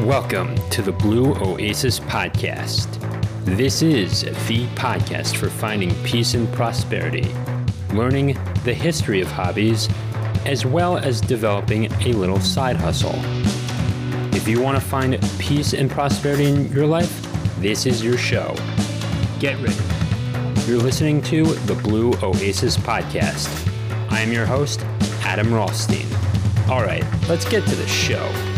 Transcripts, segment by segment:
Welcome to the Blue Oasis Podcast. This is the podcast for finding peace and prosperity, learning the history of hobbies, as well as developing a little side hustle. If you want to find peace and prosperity in your life, this is your show. Get ready. You're listening to the Blue Oasis Podcast. I am your host, Adam Rothstein. All right, let's get to the show.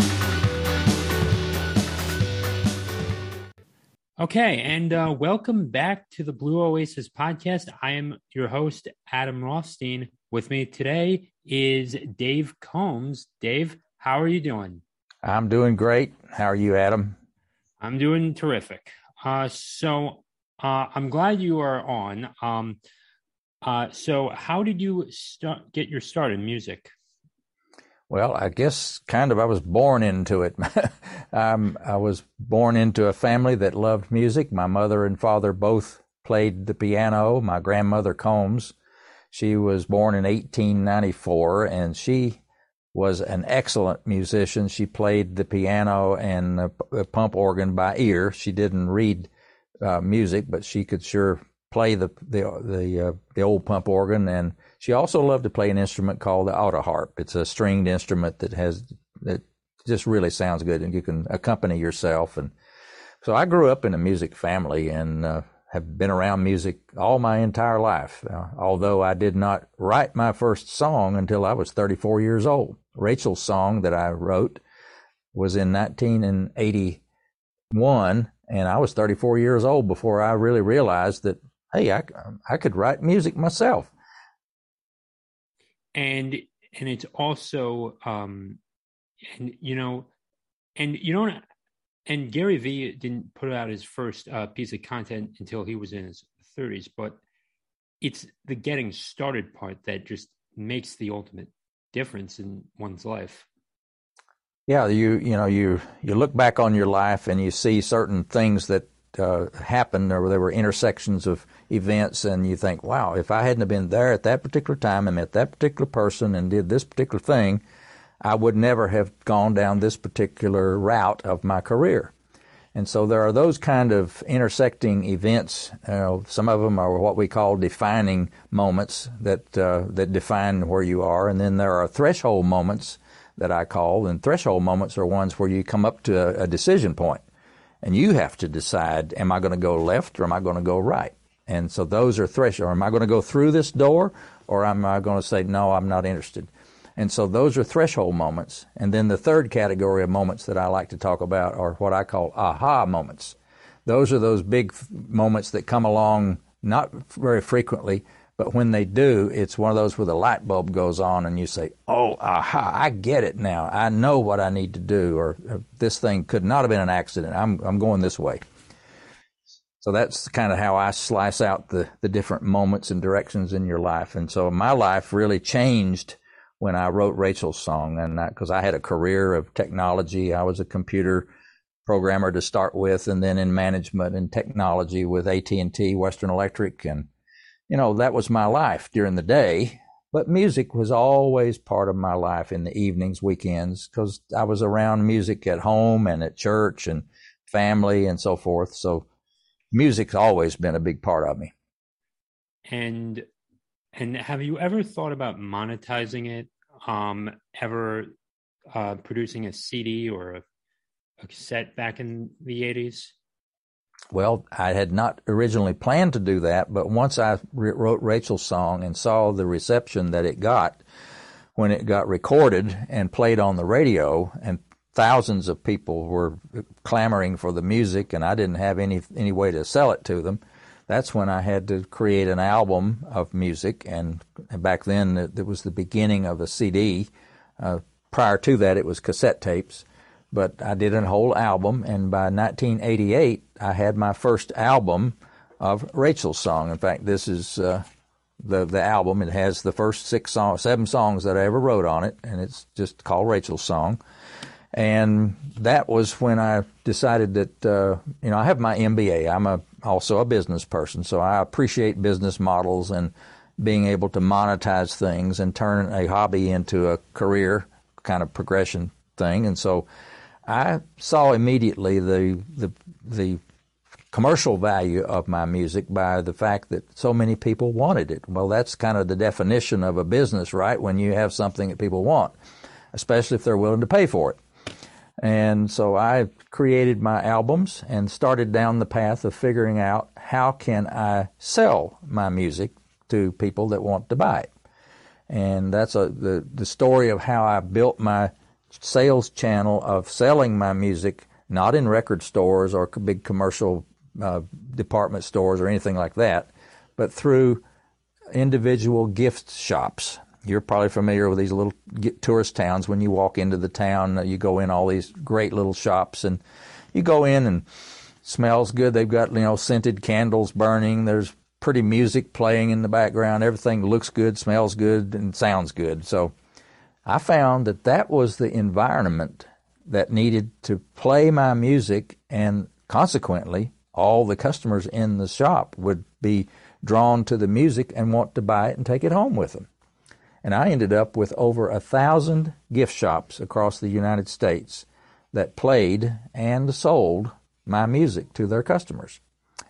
Okay, and uh, welcome back to the Blue Oasis podcast. I am your host, Adam Rothstein. With me today is Dave Combs. Dave, how are you doing? I'm doing great. How are you, Adam? I'm doing terrific. Uh, so uh, I'm glad you are on. Um, uh, so, how did you start, get your start in music? Well, I guess kind of I was born into it. um, I was born into a family that loved music. My mother and father both played the piano. My grandmother Combs, she was born in 1894 and she was an excellent musician. She played the piano and the pump organ by ear. She didn't read uh, music, but she could sure play the the the, uh, the old pump organ and she also loved to play an instrument called the auto harp. It's a stringed instrument that has that just really sounds good, and you can accompany yourself. And so I grew up in a music family and uh, have been around music all my entire life. Uh, although I did not write my first song until I was 34 years old. Rachel's song that I wrote was in 1981, and I was 34 years old before I really realized that hey, I, I could write music myself. And and it's also um and you know and you don't and Gary Vee didn't put out his first uh, piece of content until he was in his 30s but it's the getting started part that just makes the ultimate difference in one's life. Yeah you you know you you look back on your life and you see certain things that uh, happened or there were intersections of events and you think, wow, if I hadn't have been there at that particular time and met that particular person and did this particular thing, I would never have gone down this particular route of my career. And so there are those kind of intersecting events. Uh, some of them are what we call defining moments that uh, that define where you are, and then there are threshold moments that I call. And threshold moments are ones where you come up to a, a decision point, and you have to decide: Am I going to go left or am I going to go right? And so those are thresholds. Or am I going to go through this door or am I going to say, no, I'm not interested? And so those are threshold moments. And then the third category of moments that I like to talk about are what I call aha moments. Those are those big moments that come along not very frequently, but when they do, it's one of those where the light bulb goes on and you say, oh, aha, I get it now. I know what I need to do, or, or this thing could not have been an accident. I'm, I'm going this way. So that's kind of how I slice out the, the different moments and directions in your life. And so my life really changed when I wrote Rachel's song. And because I had a career of technology, I was a computer programmer to start with, and then in management and technology with AT&T, Western Electric. And, you know, that was my life during the day. But music was always part of my life in the evenings, weekends, because I was around music at home and at church and family and so forth. So, music's always been a big part of me. And and have you ever thought about monetizing it? Um, ever uh, producing a CD or a, a cassette back in the eighties? Well, I had not originally planned to do that, but once I re- wrote Rachel's song and saw the reception that it got when it got recorded and played on the radio, and thousands of people were clamoring for the music, and I didn't have any any way to sell it to them. That's when I had to create an album of music, and, back then it, it, was the beginning of a CD. Uh, prior to that, it was cassette tapes, but I did a whole album, and by 1988, I had my first album of Rachel's song. In fact, this is uh, the the album. It has the first six songs, seven songs that I ever wrote on it, and it's just called Rachel's song. And that was when I decided that, uh, you know, I have my MBA. I'm a, also a business person, so I appreciate business models and being able to monetize things and turn a hobby into a career kind of progression thing. And so I saw immediately the the the commercial value of my music by the fact that so many people wanted it. Well, that's kind of the definition of a business, right? When you have something that people want, especially if they're willing to pay for it. And so I created my albums and started down the path of figuring out how can I sell my music to people that want to buy it. And that's a, the, the story of how I built my sales channel of selling my music, not in record stores or big commercial uh, department stores or anything like that, but through individual gift shops. You're probably familiar with these little tourist towns. When you walk into the town, uh, you go in all these great little shops, and you go in and smells good. They've got you know scented candles burning. There's pretty music playing in the background. Everything looks good, smells good, and sounds good. So I found that that was the environment that needed to play my music, and consequently, all the customers in the shop would be drawn to the music and want to buy it and take it home with them. And I ended up with over a thousand gift shops across the United States that played and sold my music to their customers.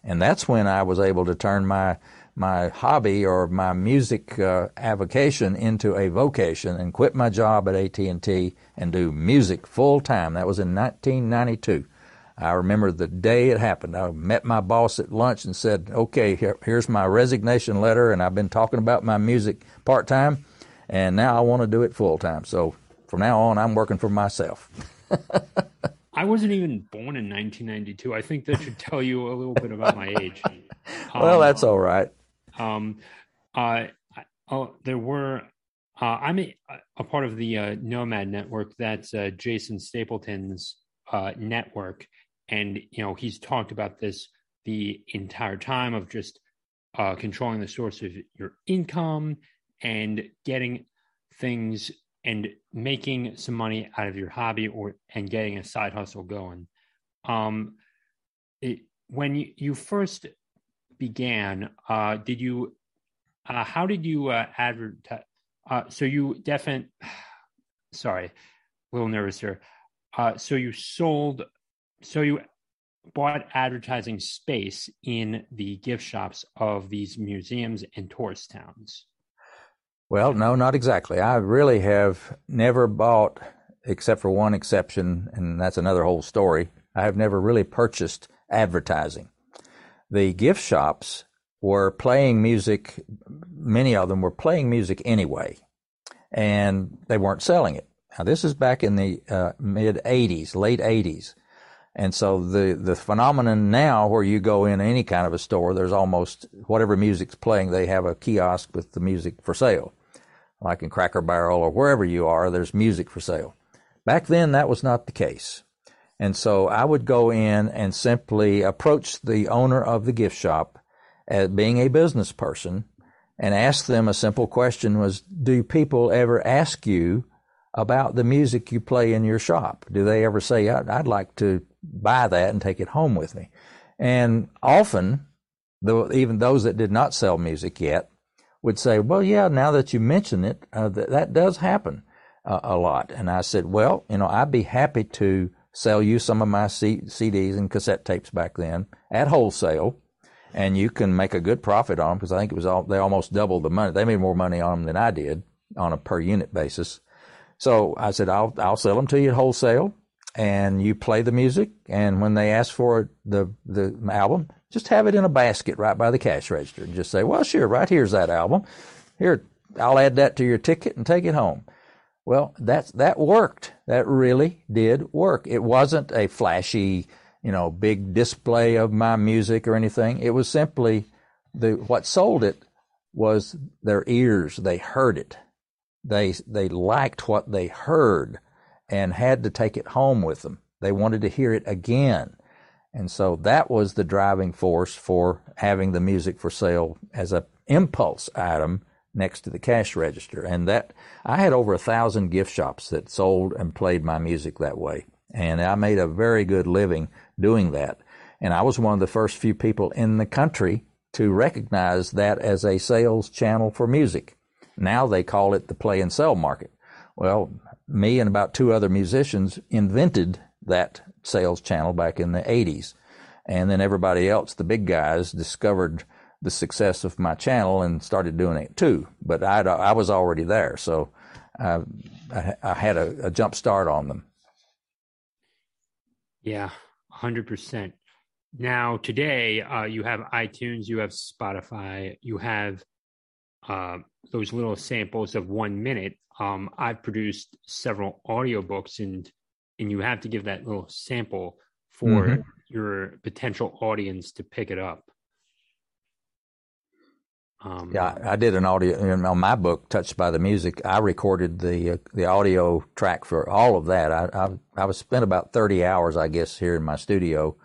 And that's when I was able to turn my my hobby or my music uh, avocation into a vocation and quit my job at AT&T and do music full time. That was in 1992. I remember the day it happened. I met my boss at lunch and said, "Okay, here, here's my resignation letter, and I've been talking about my music part time, and now I want to do it full time. So from now on, I'm working for myself." I wasn't even born in 1992. I think that should tell you a little bit about my age. well, um, that's all right. Um, uh, oh, there were. Uh, I'm a, a, part of the uh, Nomad network. That's uh, Jason Stapleton's uh, network, and you know he's talked about this the entire time of just uh, controlling the source of your income and getting things and making some money out of your hobby or and getting a side hustle going. Um, it, when you, you first began, uh, did you? Uh, how did you uh, advertise? Uh, so you definitely. Sorry, a little nervous here. Uh, so you sold. So you bought advertising space in the gift shops of these museums and tourist towns. Well, no, not exactly. I really have never bought, except for one exception, and that's another whole story. I have never really purchased advertising. The gift shops were playing music, many of them were playing music anyway, and they weren't selling it. Now, this is back in the uh, mid 80s, late 80s. And so the, the phenomenon now where you go in any kind of a store, there's almost whatever music's playing, they have a kiosk with the music for sale. Like in Cracker Barrel or wherever you are, there's music for sale. Back then, that was not the case. And so I would go in and simply approach the owner of the gift shop as being a business person and ask them a simple question was, do people ever ask you about the music you play in your shop? Do they ever say, I'd like to buy that and take it home with me. And often, though, even those that did not sell music yet would say, well, yeah, now that you mention it, uh, th- that does happen uh, a lot. And I said, well, you know, I'd be happy to sell you some of my C- CDs and cassette tapes back then at wholesale. And you can make a good profit on them because I think it was all, they almost doubled the money. They made more money on them than I did on a per unit basis. So I said, I'll, I'll sell them to you at wholesale and you play the music. And when they ask for the the album, just have it in a basket right by the cash register, and just say, "Well, sure, right here's that album. Here, I'll add that to your ticket and take it home." Well, that's that worked. That really did work. It wasn't a flashy, you know, big display of my music or anything. It was simply the what sold it was their ears. They heard it. They they liked what they heard and had to take it home with them. They wanted to hear it again. And so that was the driving force for having the music for sale as an impulse item next to the cash register. And that I had over a thousand gift shops that sold and played my music that way. And I made a very good living doing that. And I was one of the first few people in the country to recognize that as a sales channel for music. Now they call it the play and sell market. Well, me and about two other musicians invented that sales channel back in the 80s. And then everybody else, the big guys, discovered the success of my channel and started doing it too. But I, I was already there, so I, I, I had a, a jump start on them. Yeah, 100%. Now, today, uh, you have iTunes, you have Spotify, you have uh, those little samples of one minute. Um, I've produced several audiobooks, and and you have to give that little sample for mm-hmm. your potential audience to pick it up. Um, yeah, I did an audio on my book, "Touched by the Music." I recorded the uh, the audio track for all of that. I, I I was spent about thirty hours, I guess, here in my studio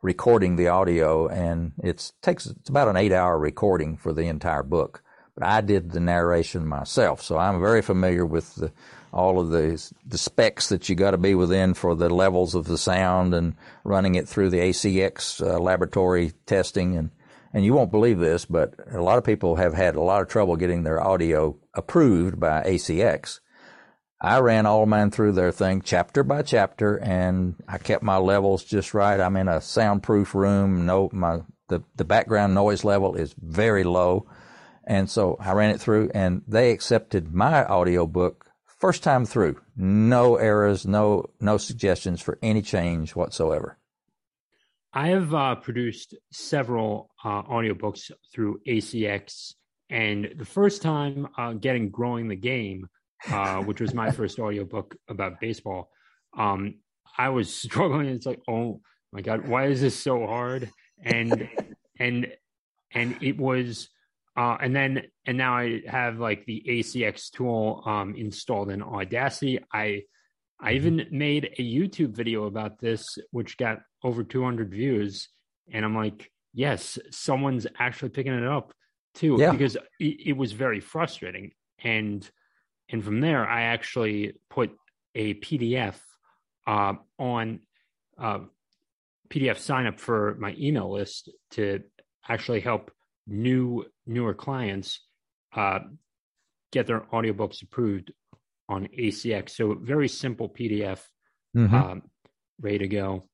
recording the audio, and it takes it's about an eight hour recording for the entire book. But I did the narration myself, so I'm very familiar with the, all of the the specs that you got to be within for the levels of the sound and running it through the ACX uh, laboratory testing and and you won't believe this, but a lot of people have had a lot of trouble getting their audio approved by ACX. I ran all mine through their thing chapter by chapter, and I kept my levels just right. I'm in a soundproof room. No, my the the background noise level is very low, and so I ran it through, and they accepted my audio book first time through. No errors, no no suggestions for any change whatsoever. I have uh, produced several uh, audiobooks through ACX, and the first time uh, getting growing the game uh, which was my first audiobook about baseball. Um, I was struggling. It's like, oh my god, why is this so hard? And and and it was, uh, and then and now I have like the ACX tool um, installed in Audacity. I I mm-hmm. even made a YouTube video about this, which got over 200 views, and I'm like, yes, someone's actually picking it up too, yeah. because it, it was very frustrating and and from there, I actually put a PDF uh, on uh, PDF sign up for my email list to actually help new newer clients uh, get their audiobooks approved on ACX. So very simple PDF, mm-hmm. um, ready to go.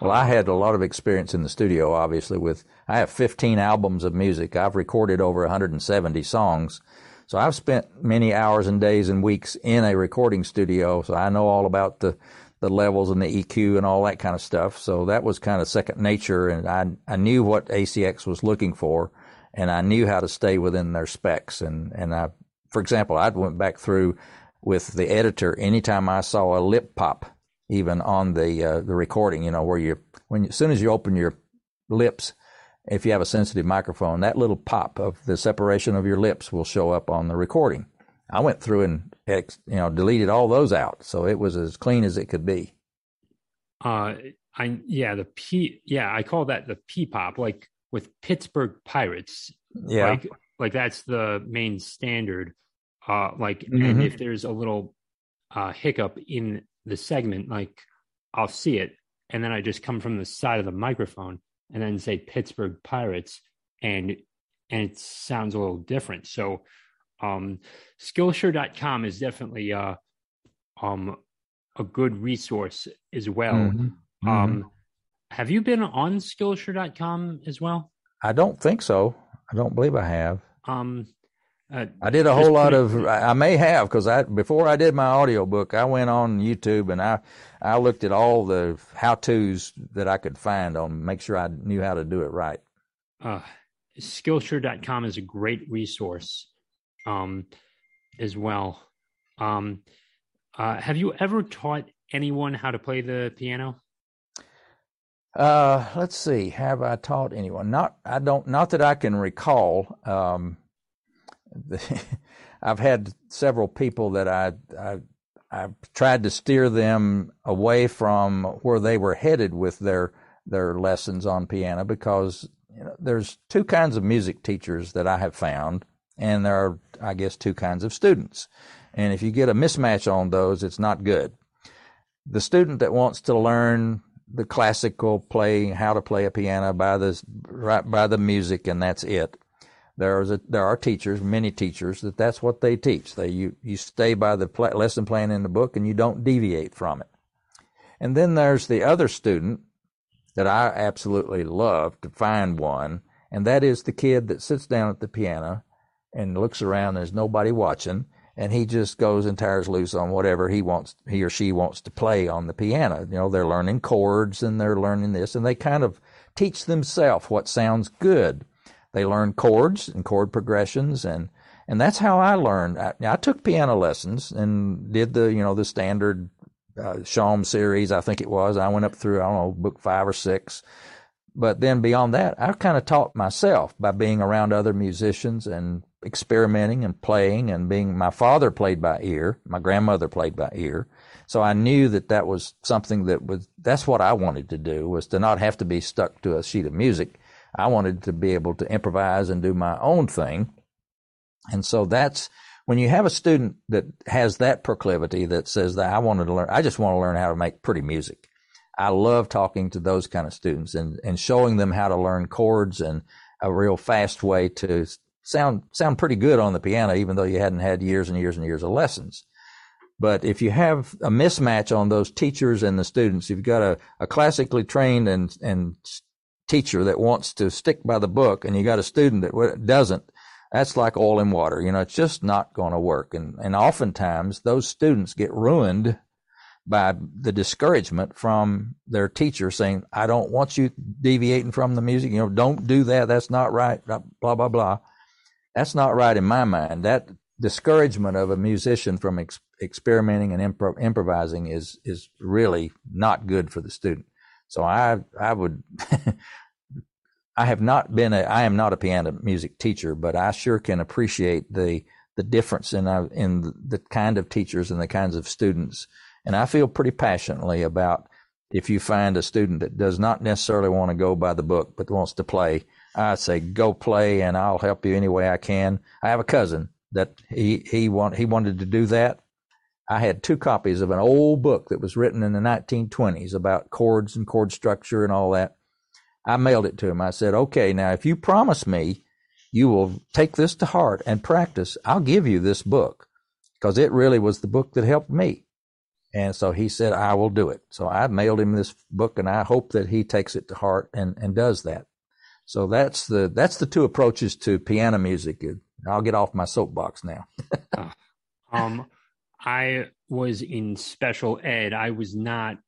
Well, I had a lot of experience in the studio, obviously. With I have 15 albums of music. I've recorded over 170 songs, so I've spent many hours and days and weeks in a recording studio, so I know all about the the levels and the EQ and all that kind of stuff. So that was kind of second nature, and I I knew what ACX was looking for, and I knew how to stay within their specs. And and I, for example, I went back through with the editor anytime I saw a lip pop, even on the uh, the recording, you know, where you when as soon as you open your lips if you have a sensitive microphone, that little pop of the separation of your lips will show up on the recording. I went through and you know deleted all those out, so it was as clean as it could be. Uh, I yeah the P yeah I call that the P pop like with Pittsburgh Pirates. Yeah, like like that's the main standard. Uh, like mm-hmm. and if there's a little uh hiccup in the segment, like I'll see it, and then I just come from the side of the microphone and then say Pittsburgh Pirates, and and it sounds a little different. So, um, Skillshare.com is definitely uh, um, a good resource as well. Mm-hmm. Mm-hmm. Um, have you been on Skillshare.com as well? I don't think so. I don't believe I have. Um, uh, I did a whole lot of. I may have because I before I did my audiobook, I went on YouTube and I I looked at all the how tos that I could find on make sure I knew how to do it right. Uh, Skillshare.com is a great resource, um, as well. Um, uh, have you ever taught anyone how to play the piano? Uh, let's see. Have I taught anyone? Not. I don't. Not that I can recall. Um, I've had several people that I, I I've tried to steer them away from where they were headed with their their lessons on piano because you know, there's two kinds of music teachers that I have found, and there are I guess two kinds of students. And if you get a mismatch on those, it's not good. The student that wants to learn the classical playing, how to play a piano by the by the music, and that's it. There's a, there are teachers, many teachers, that that's what they teach. They you you stay by the lesson plan in the book and you don't deviate from it. And then there's the other student that I absolutely love to find one, and that is the kid that sits down at the piano and looks around. There's nobody watching, and he just goes and tears loose on whatever he wants, he or she wants to play on the piano. You know, they're learning chords and they're learning this, and they kind of teach themselves what sounds good. They learn chords and chord progressions, and and that's how I learned. I, I took piano lessons and did the you know the standard uh, Schaum series, I think it was. I went up through I don't know book five or six, but then beyond that, I kind of taught myself by being around other musicians and experimenting and playing and being. My father played by ear, my grandmother played by ear, so I knew that that was something that was. That's what I wanted to do was to not have to be stuck to a sheet of music. I wanted to be able to improvise and do my own thing and so that's when you have a student that has that proclivity that says that I wanted to learn, I just want to learn how to make pretty music. I love talking to those kind of students and, and showing them how to learn chords and a real fast way to sound sound pretty good on the piano, even though you hadn't had years and years and years of lessons. But if you have a mismatch on those teachers and the students, you've got a, a classically trained and and teacher that wants to stick by the book, and you got a student that doesn't that's like oil and water. You know, it's just not going to work. And, and oftentimes those students get ruined by the discouragement from their teacher saying, I don't want you deviating from the music. You know, don't do that. That's not right. Blah, blah, blah. That's not right in my mind. That discouragement of a musician from ex- experimenting and impro- improvising is, is really not good for the student. So I, I would I have not been a, I am not a piano music teacher, but I sure can appreciate the, the difference in, uh, in the kind of teachers and the kinds of students. And I feel pretty passionately about if you find a student that does not necessarily want to go by the book, but wants to play, I say go play and I'll help you any way I can. I have a cousin that he, he want, he wanted to do that. I had two copies of an old book that was written in the 1920s about chords and chord structure and all that. I mailed it to him. I said, okay, now if you promise me you will take this to heart and practice, I'll give you this book because it really was the book that helped me. And so he said, I will do it. So I mailed him this book and I hope that he takes it to heart and, and does that. So that's the, that's the two approaches to piano music. I'll get off my soapbox now. uh, um, I was in special ed. I was not,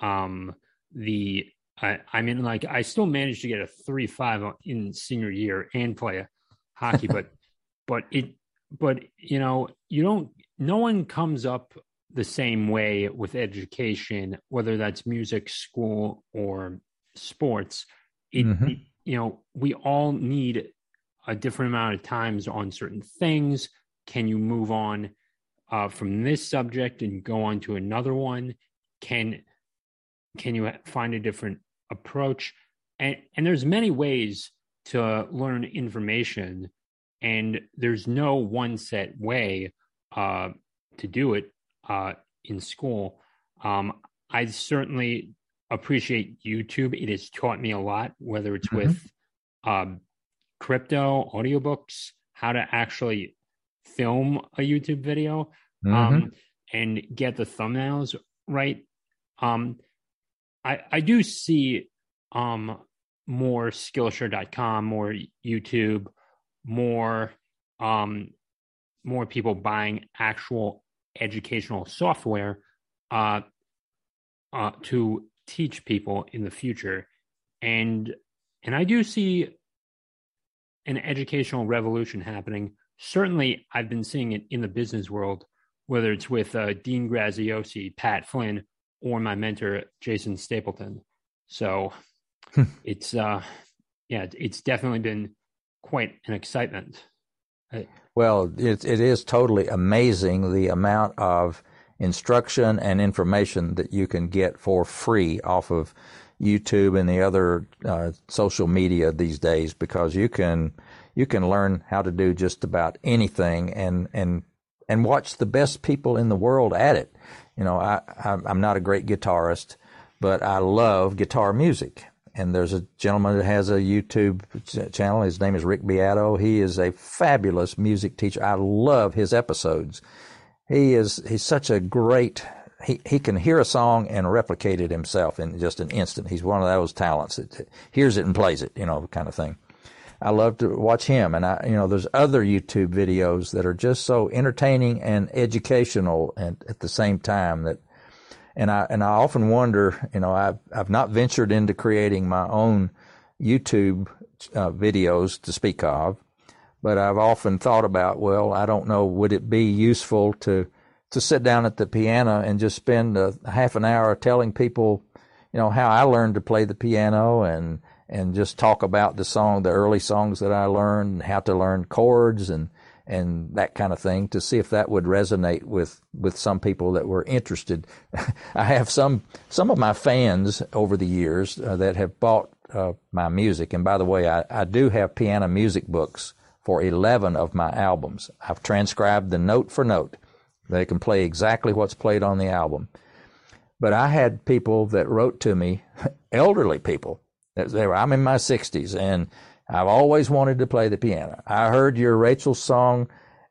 um, the I, I mean, like I still managed to get a three five in senior year and play hockey, but but it but you know you don't. No one comes up the same way with education, whether that's music, school, or sports. It, mm-hmm. it you know we all need a different amount of times on certain things. Can you move on uh, from this subject and go on to another one? Can can you find a different approach and and there's many ways to learn information and there's no one set way uh, to do it uh, in school um, i certainly appreciate youtube it has taught me a lot whether it's mm-hmm. with um, crypto audiobooks how to actually film a youtube video mm-hmm. um, and get the thumbnails right um, I, I do see um, more Skillshare.com, more YouTube, more um, more people buying actual educational software uh, uh, to teach people in the future, and and I do see an educational revolution happening. Certainly, I've been seeing it in the business world, whether it's with uh, Dean Graziosi, Pat Flynn, or my mentor Jason Stapleton. So it's uh yeah, it's definitely been quite an excitement. Well, it it is totally amazing the amount of instruction and information that you can get for free off of YouTube and the other uh, social media these days because you can you can learn how to do just about anything and and and watch the best people in the world at it. You know, I, I'm not a great guitarist, but I love guitar music. And there's a gentleman that has a YouTube channel. His name is Rick Beato. He is a fabulous music teacher. I love his episodes. He is, he's such a great he, he can hear a song and replicate it himself in just an instant. He's one of those talents that hears it and plays it, you know, kind of thing. I love to watch him, and I, you know, there's other YouTube videos that are just so entertaining and educational, and at the same time that, and I and I often wonder, you know, I've I've not ventured into creating my own YouTube uh, videos to speak of, but I've often thought about, well, I don't know, would it be useful to to sit down at the piano and just spend a half an hour telling people, you know, how I learned to play the piano and and just talk about the song, the early songs that I learned, how to learn chords and and that kind of thing to see if that would resonate with with some people that were interested. I have some some of my fans over the years uh, that have bought uh, my music, and by the way, I, I do have piano music books for 11 of my albums. I've transcribed the note for note. They can play exactly what's played on the album. But I had people that wrote to me, elderly people. Were, I'm in my 60s and I've always wanted to play the piano. I heard your Rachel song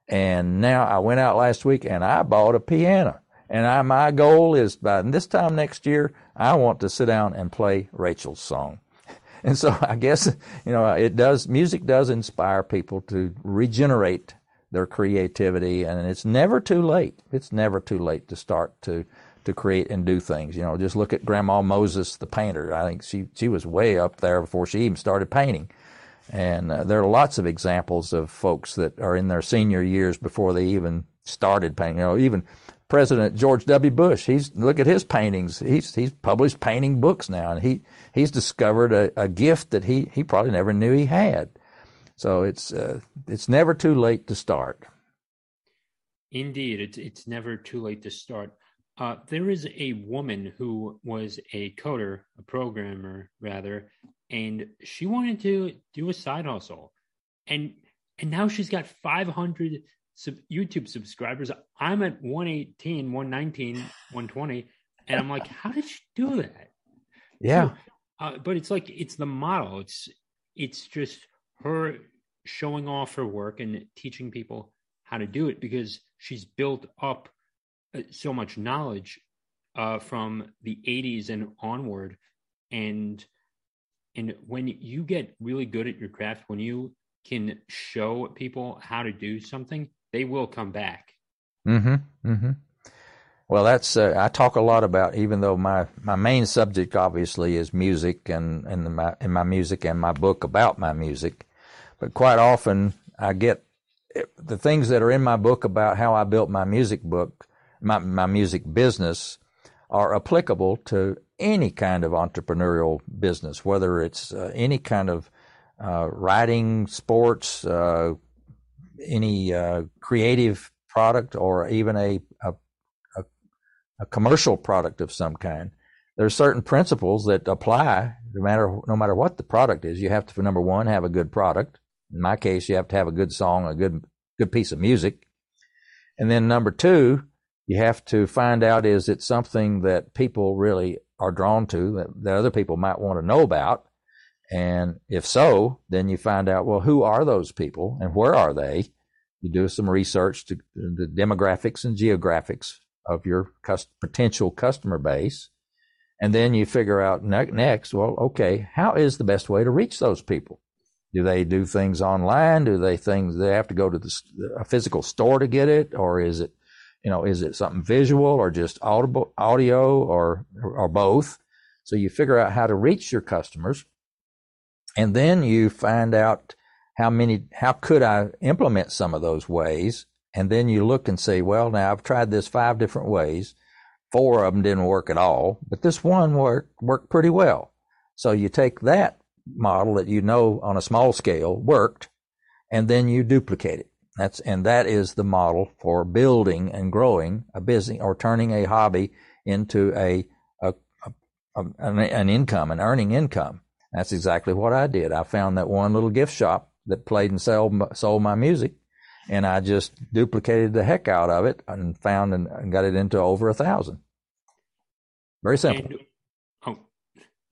and now I went out last week and I bought a piano. And I, my goal is by this time next year, I want to sit down and play Rachel's song. And so I guess, you know, it does, music does inspire people to regenerate their creativity and it's never too late. It's never too late to start to to create and do things. You know, just look at Grandma Moses, the painter. I think she she was way up there before she even started painting. And uh, there are lots of examples of folks that are in their senior years before they even started painting. You know, even President George W. Bush. He's look at his paintings. He's he's published painting books now, and he he's discovered a, a gift that he he probably never knew he had. So it's uh, it's never too late to start. Indeed, it's it's never too late to start. Uh, there is a woman who was a coder, a programmer rather, and she wanted to do a side hustle, and and now she's got 500 sub- YouTube subscribers. I'm at 118, 119, 120, and I'm like, how did she do that? Yeah, so, uh, but it's like it's the model. It's it's just her showing off her work and teaching people how to do it because she's built up so much knowledge uh, from the 80s and onward. And and when you get really good at your craft when you can show people how to do something they will come back. Mm-hmm mm-hmm. Well that's uh, i talk a lot about even though my my main subject obviously is music and and my in my music and my book about my music. But quite often I get the things that are in my book about how I built my music book, my, my music business, are applicable to any kind of entrepreneurial business, whether it's uh, any kind of uh, writing, sports, uh, any uh, creative product, or even a, a, a commercial product of some kind. There are certain principles that apply no matter no matter what the product is. You have to, number one, have a good product. In my case, you have to have a good song, a good good piece of music. And then number two, you have to find out is it something that people really are drawn to that, that other people might want to know about. And if so, then you find out, well, who are those people and where are they? You do some research to the demographics and geographics of your potential customer base. And then you figure out next, well, okay, how is the best way to reach those people? Do they do things online? Do they things they have to go to the, a physical store to get it, or is it, you know, is it something visual or just audible, audio or or both? So you figure out how to reach your customers, and then you find out how many, how could I implement some of those ways, and then you look and say, well, now I've tried this five different ways, four of them didn't work at all, but this one worked worked pretty well. So you take that model that you know on a small scale worked, and then you duplicate it. That's and that is the model for building and growing a business or turning a hobby into a, a, a an, an income, an earning income. That's exactly what I did. I found that one little gift shop that played and sold, sold my music, and I just duplicated the heck out of it and found and got it into over a thousand. Very simple. And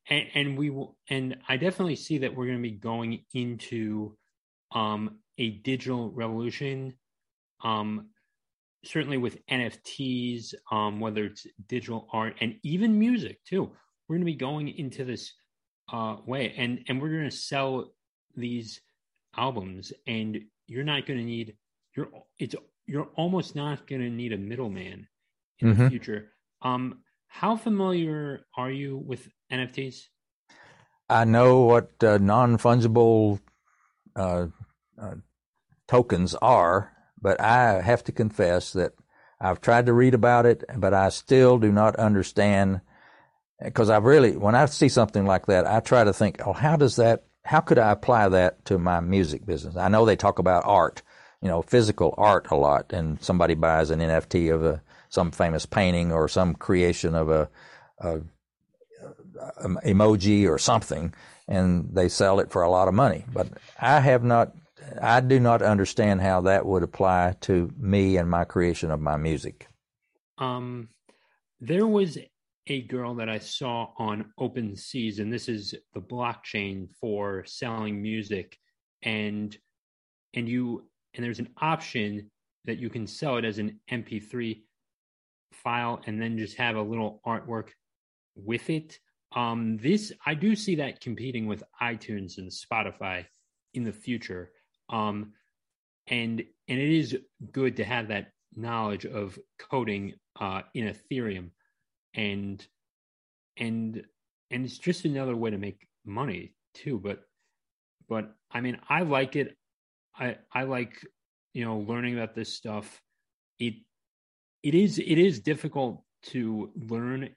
and, and we will and i definitely see that we're going to be going into um a digital revolution um certainly with NFTs, um, whether it's digital art and even music too, we're going to be going into this uh, way, and and we're going to sell these albums, and you're not going to need you're it's you're almost not going to need a middleman in mm-hmm. the future. Um, how familiar are you with NFTs? I know what uh, non fungible uh, uh, tokens are, but I have to confess that I've tried to read about it, but I still do not understand. Because I really, when I see something like that, I try to think, oh, how does that, how could I apply that to my music business? I know they talk about art, you know, physical art a lot, and somebody buys an NFT of a some famous painting or some creation of a, a, a emoji or something, and they sell it for a lot of money. But I have not, I do not understand how that would apply to me and my creation of my music. Um, there was a girl that I saw on Open Seas, and this is the blockchain for selling music, and and you and there's an option that you can sell it as an MP3 file and then just have a little artwork with it. Um, this I do see that competing with iTunes and Spotify in the future. Um, and and it is good to have that knowledge of coding uh, in Ethereum, and and and it's just another way to make money too. But but I mean, I like it. I I like you know learning about this stuff. It it is it is difficult to learn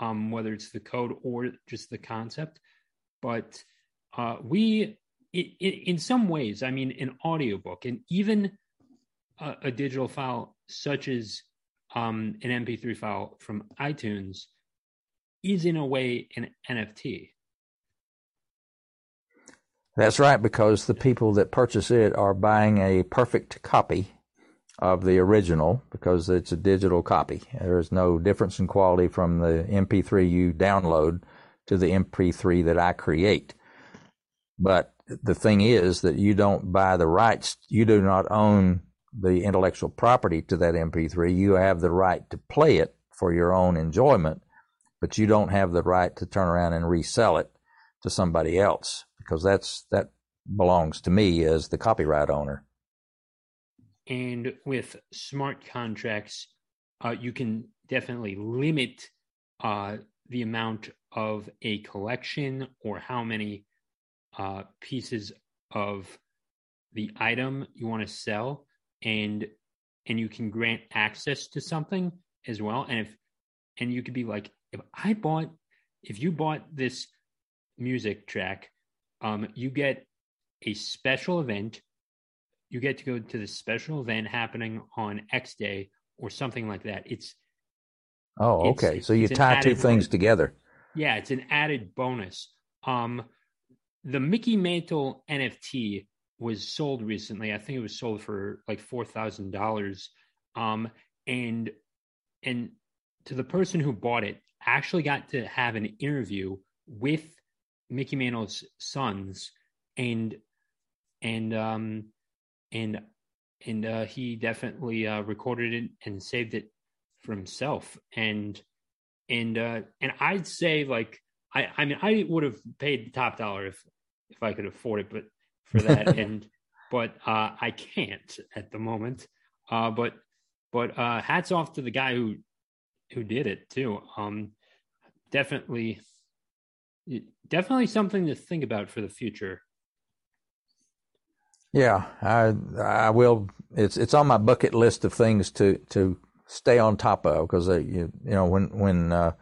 um, whether it's the code or just the concept but uh, we it, it, in some ways i mean an audiobook and even a, a digital file such as um, an mp3 file from itunes is in a way an nft that's right because the people that purchase it are buying a perfect copy of the original because it's a digital copy. There is no difference in quality from the MP3 you download to the MP3 that I create. But the thing is that you don't buy the rights, you do not own the intellectual property to that MP3. You have the right to play it for your own enjoyment, but you don't have the right to turn around and resell it to somebody else because that's that belongs to me as the copyright owner. And with smart contracts, uh, you can definitely limit uh, the amount of a collection or how many uh, pieces of the item you want to sell, and and you can grant access to something as well. And if and you could be like, if I bought, if you bought this music track, um, you get a special event you get to go to the special event happening on X day or something like that. It's oh, okay. It's, so you tie two things bonus. together. Yeah, it's an added bonus. Um, the Mickey Mantle NFT was sold recently. I think it was sold for like four thousand dollars. Um, and and to the person who bought it, actually got to have an interview with Mickey Mantle's sons, and and um, and and uh, he definitely uh, recorded it and saved it for himself. And and uh, and I'd say like I I mean I would have paid the top dollar if if I could afford it, but for that and but uh, I can't at the moment. Uh, but but uh, hats off to the guy who who did it too. Um, definitely definitely something to think about for the future. Yeah, I I will. It's it's on my bucket list of things to to stay on top of because uh, you you know when when uh,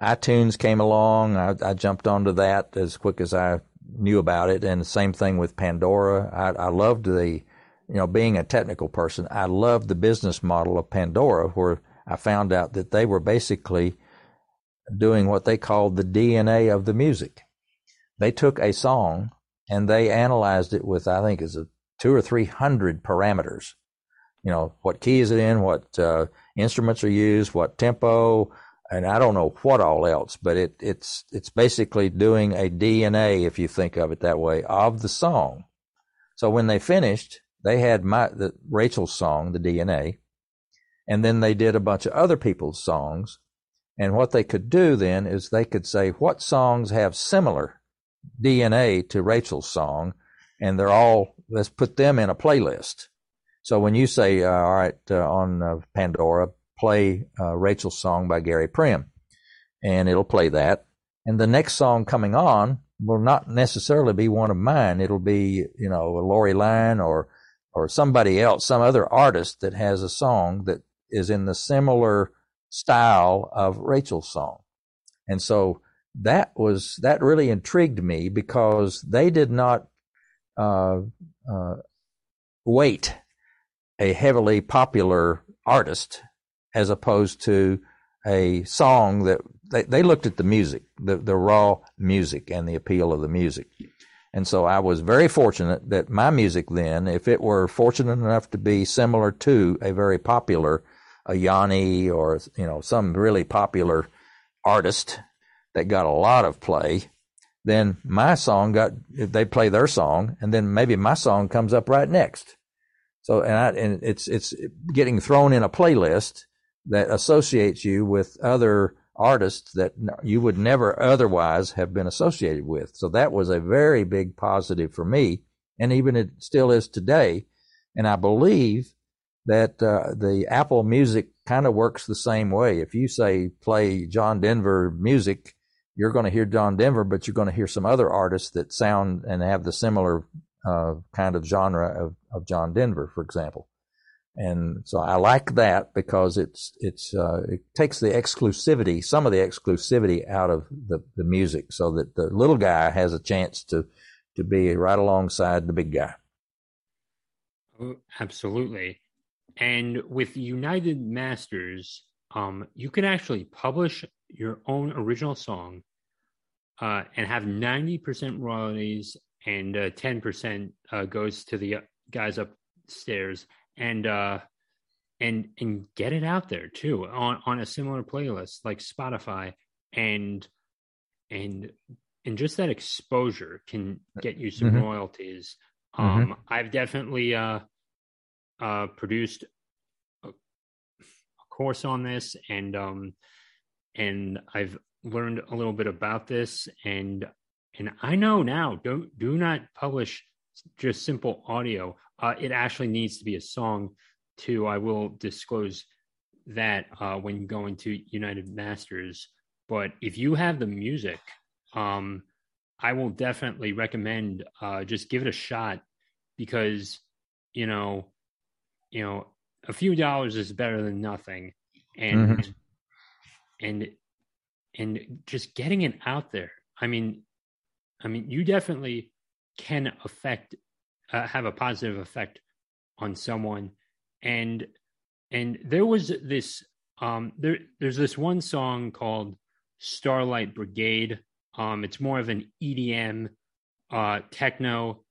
iTunes came along, I, I jumped onto that as quick as I knew about it, and the same thing with Pandora. I, I loved the you know being a technical person, I loved the business model of Pandora, where I found out that they were basically doing what they called the DNA of the music. They took a song and they analyzed it with I think is a two or three hundred parameters. You know what key is it in, what uh, instruments are used, what tempo, and I don't know what all else. But it it's it's basically doing a DNA, if you think of it that way, of the song. So when they finished, they had my the Rachel's song, the DNA, And then they did a bunch of other people's songs. And what they could do then is they could say what songs have similar DNA to Rachel's song, and they're all, let's put them in a playlist. So when you say, uh, all right, uh, on uh, Pandora, play uh, Rachel's song by Gary Prim, and it'll play that. And the next song coming on will not necessarily be one of mine. It'll be, you know, a Lori Line or, or somebody else, some other artist that has a song that is in the similar style of Rachel's song. And so that was, that really intrigued me because they did not, uh, uh, weight a heavily popular artist as opposed to a song that they, they looked at the music, the, the raw music and the appeal of the music. And so I was very fortunate that my music then, if it were fortunate enough to be similar to a very popular, a Yanni or, you know, some really popular artist that got a lot of play, then my song got, they play their song and then maybe my song comes up right next. So, and I, and it's, it's getting thrown in a playlist that associates you with other artists that you would never otherwise have been associated with. So that was a very big positive for me, and even it still is today. And I believe that uh, the Apple Music kind of works the same way. If you say play John Denver music, you're going to hear John Denver, but you're going to hear some other artists that sound and have the similar uh, kind of genre of, of John Denver, for example. And so I like that because it's it's uh, it takes the exclusivity, some of the exclusivity out of the, the music, so that the little guy has a chance to to be right alongside the big guy. Oh, absolutely. And with United Masters, um, you can actually publish your own original song uh, and have 90% royalties and uh, 10% uh, goes to the guys upstairs and uh and and get it out there too on on a similar playlist like Spotify and and and just that exposure can get you some mm-hmm. royalties. Um mm-hmm. I've definitely uh uh produced a, a course on this and um and I've learned a little bit about this and and I know now don't do not publish just simple audio. Uh, it actually needs to be a song too. I will disclose that uh, when you go into United Masters. But if you have the music, um, I will definitely recommend uh, just give it a shot because you know, you know, a few dollars is better than nothing, and mm-hmm. and and just getting it out there. I mean, I mean, you definitely can affect uh, have a positive effect on someone. And and there was this um there there's this one song called starlight brigade. Um it's more of an edm uh techno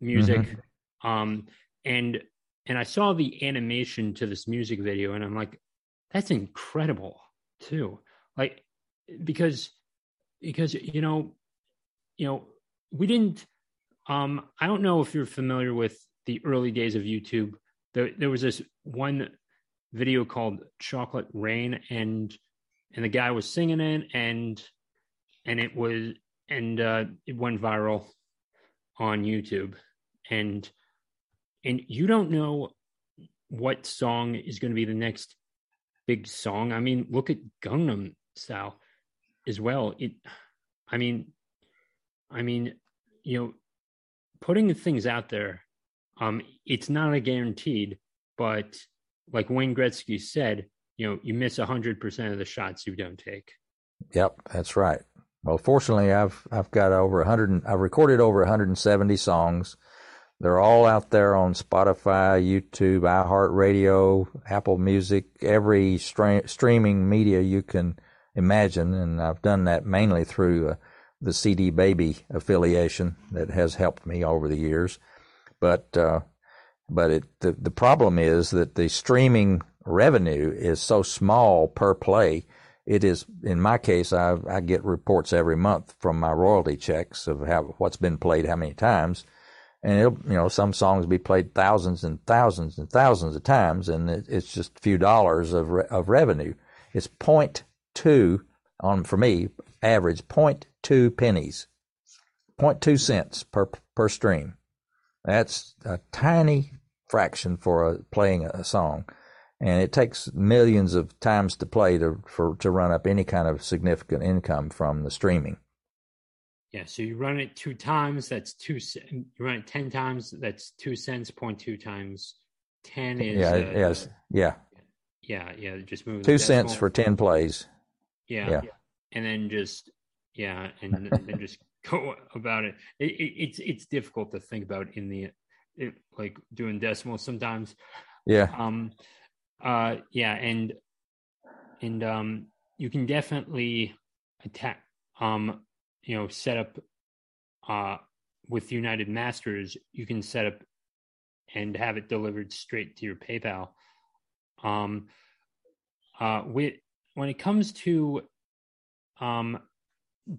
music. Mm-hmm. um and and i saw the animation to this music video and i'm like that's incredible too. Like because because you know you know we didn't um, I don't know if you're familiar with the early days of YouTube. There, there was this one video called Chocolate Rain, and and the guy was singing it, and and it was and uh, it went viral on YouTube, and and you don't know what song is going to be the next big song. I mean, look at Gangnam Style as well. It, I mean, I mean, you know, putting things out there, um, it's not a guaranteed, but like Wayne Gretzky said, you know, you miss hundred percent of the shots you don't take. Yep, that's right. Well, fortunately, I've I've got over hundred. I've recorded over 170 songs. They're all out there on Spotify, YouTube, iHeartRadio, Apple Music, every streaming media you can imagine, and I've done that mainly through. Uh, the CD Baby affiliation that has helped me over the years. But uh, but it, the the problem is that the streaming revenue is so small per play. It is in my case, I I get reports every month from my royalty checks of how what's been played how many times, and it'll you know some songs be played thousands and thousands and thousands of times, and it, it's just a few dollars of re- of revenue. It's point two on for me average point two pennies, point two cents per per stream. That's a tiny fraction for a, playing a song, and it takes millions of times to play to for to run up any kind of significant income from the streaming. Yeah, so you run it two times, that's two. You run it ten times, that's two cents. Point two times ten is yeah, uh, yes, yeah, yeah, yeah. Just move two cents for ten plays. Yeah, yeah, and then just yeah, and then just go about it. It, it. It's it's difficult to think about in the it, like doing decimals sometimes. Yeah. Um. Uh. Yeah, and and um. You can definitely attack. Um you know set up uh, with United Masters, you can set up and have it delivered straight to your PayPal. Um, uh, with when it comes to, um,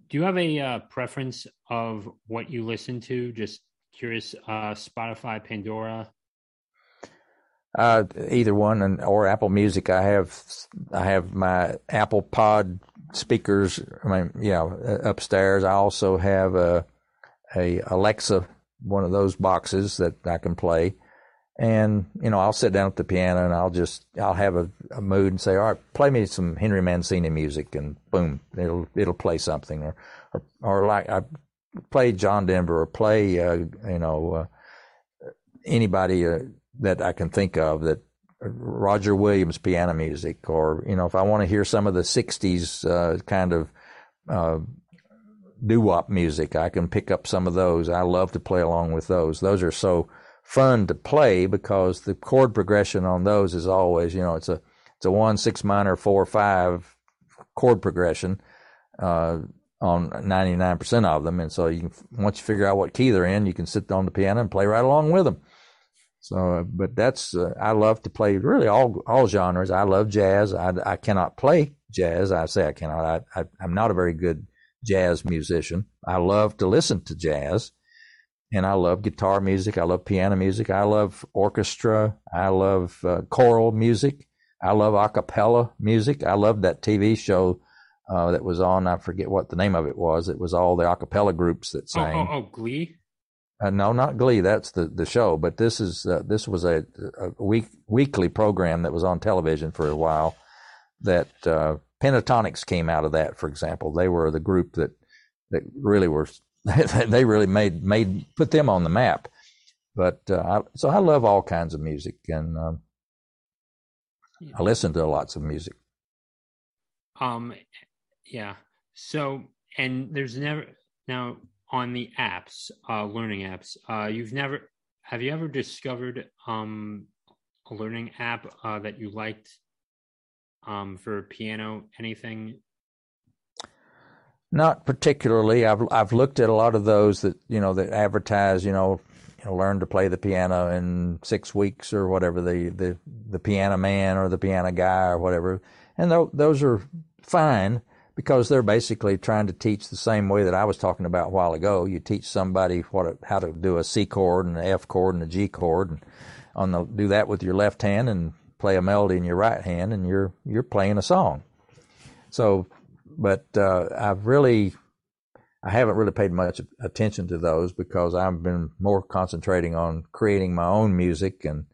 do you have a uh, preference of what you listen to? Just curious. Uh, Spotify, Pandora. Uh, either one, and or Apple Music. I have I have my Apple Pod speakers. I mean, yeah, upstairs. I also have a a Alexa, one of those boxes that I can play. And you know, I'll sit down at the piano and I'll just I'll have a, a mood and say, all right, play me some Henry Mancini music, and boom, it'll it'll play something, or or, or like I play John Denver, or play uh, you know uh, anybody. Uh, that I can think of that Roger Williams piano music, or you know, if I want to hear some of the '60s uh, kind of uh, doo wop music, I can pick up some of those. I love to play along with those. Those are so fun to play because the chord progression on those is always, you know, it's a it's a one six minor four five chord progression uh, on 99% of them, and so you can, once you figure out what key they're in, you can sit on the piano and play right along with them. So, but that's uh, I love to play really all all genres. I love jazz. I, I cannot play jazz. I say I cannot. I, I I'm not a very good jazz musician. I love to listen to jazz, and I love guitar music. I love piano music. I love orchestra. I love uh, choral music. I love a cappella music. I love that TV show uh, that was on. I forget what the name of it was. It was all the a cappella groups that sang. Oh, oh, oh Glee. Uh, no, not Glee. That's the, the show. But this is uh, this was a, a, week weekly program that was on television for a while. That uh, Pentatonix came out of that. For example, they were the group that that really were they really made made put them on the map. But uh, I, so I love all kinds of music, and um, I listen to lots of music. Um, yeah. So and there's never now on the apps, uh, learning apps, uh, you've never have you ever discovered um, a learning app uh, that you liked um, for piano? Anything? Not particularly. I've I've looked at a lot of those that you know that advertise you know you know learn to play the piano in six weeks or whatever the the the piano man or the piano guy or whatever, and th- those are fine because they're basically trying to teach the same way that I was talking about a while ago. You teach somebody what how to do a C chord and an F chord and a G chord, and on the do that with your left hand and play a melody in your right hand, and you're you're playing a song. So, but uh, I've really I haven't really paid much attention to those because I've been more concentrating on creating my own music and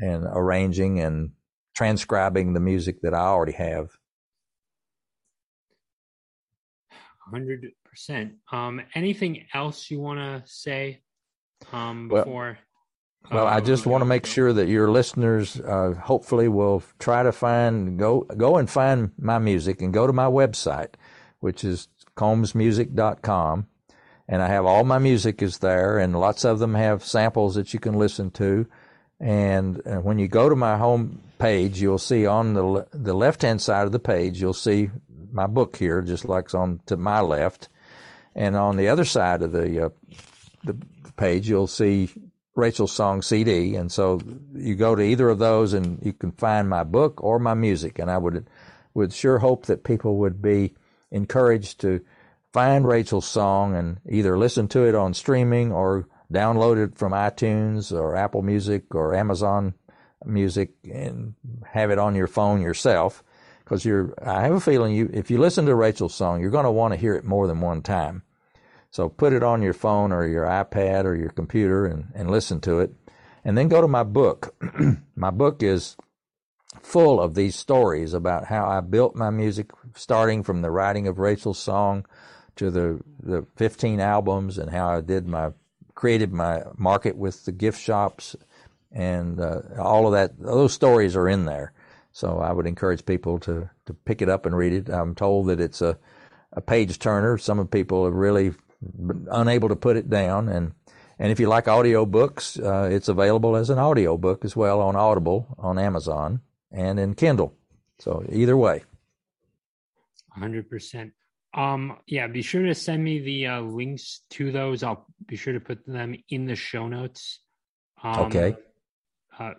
and arranging and transcribing the music that I already have. Hundred percent. Um, anything else you want to say um, before? Well, well I just want to make sure that your listeners, uh, hopefully, will try to find go go and find my music and go to my website, which is combsmusic.com, and I have all my music is there, and lots of them have samples that you can listen to. And uh, when you go to my home page, you'll see on the the left hand side of the page, you'll see my book here, just like it's on to my left, and on the other side of the uh, the page, you'll see Rachel's song CD, and so you go to either of those, and you can find my book or my music. And I would would sure hope that people would be encouraged to find Rachel's song and either listen to it on streaming or download it from iTunes or Apple Music or Amazon Music and have it on your phone yourself. Because you're, I have a feeling you, if you listen to Rachel's song, you're going to want to hear it more than one time. So put it on your phone or your iPad or your computer and, and listen to it. And then go to my book. my book is full of these stories about how I built my music, starting from the writing of Rachel's song to the the 15 albums, and how I did my created my market with the gift shops, and uh, all of that. Those stories are in there. So I would encourage people to to pick it up and read it. I'm told that it's a a page turner. Some people are really unable to put it down, and and if you like audio books, uh, it's available as an audio book as well on Audible on Amazon and in Kindle. So either way. 100%. Um, yeah, be sure to send me the uh, links to those. I'll be sure to put them in the show notes. Um, okay. Uh,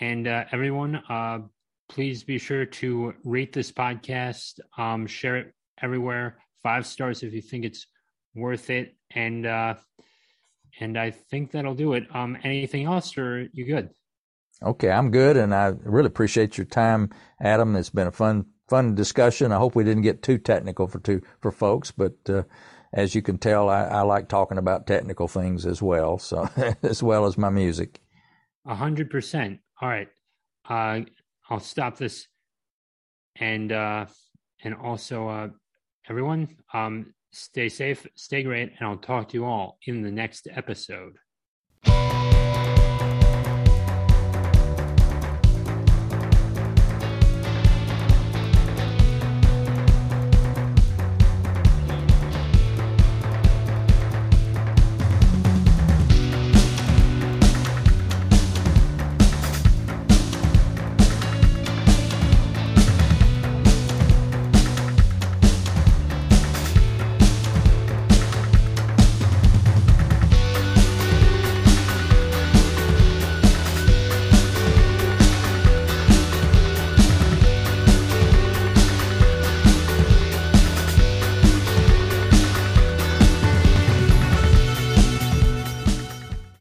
and uh, everyone, uh, please be sure to rate this podcast, um, share it everywhere, five stars if you think it's worth it, and uh, and I think that'll do it. Um, anything else, or you good? Okay, I'm good, and I really appreciate your time, Adam. It's been a fun fun discussion. I hope we didn't get too technical for two for folks, but uh, as you can tell, I, I, like talking about technical things as well, so as well as my music. A hundred percent. All right, uh, I'll stop this, and uh, and also uh, everyone, um, stay safe, stay great, and I'll talk to you all in the next episode.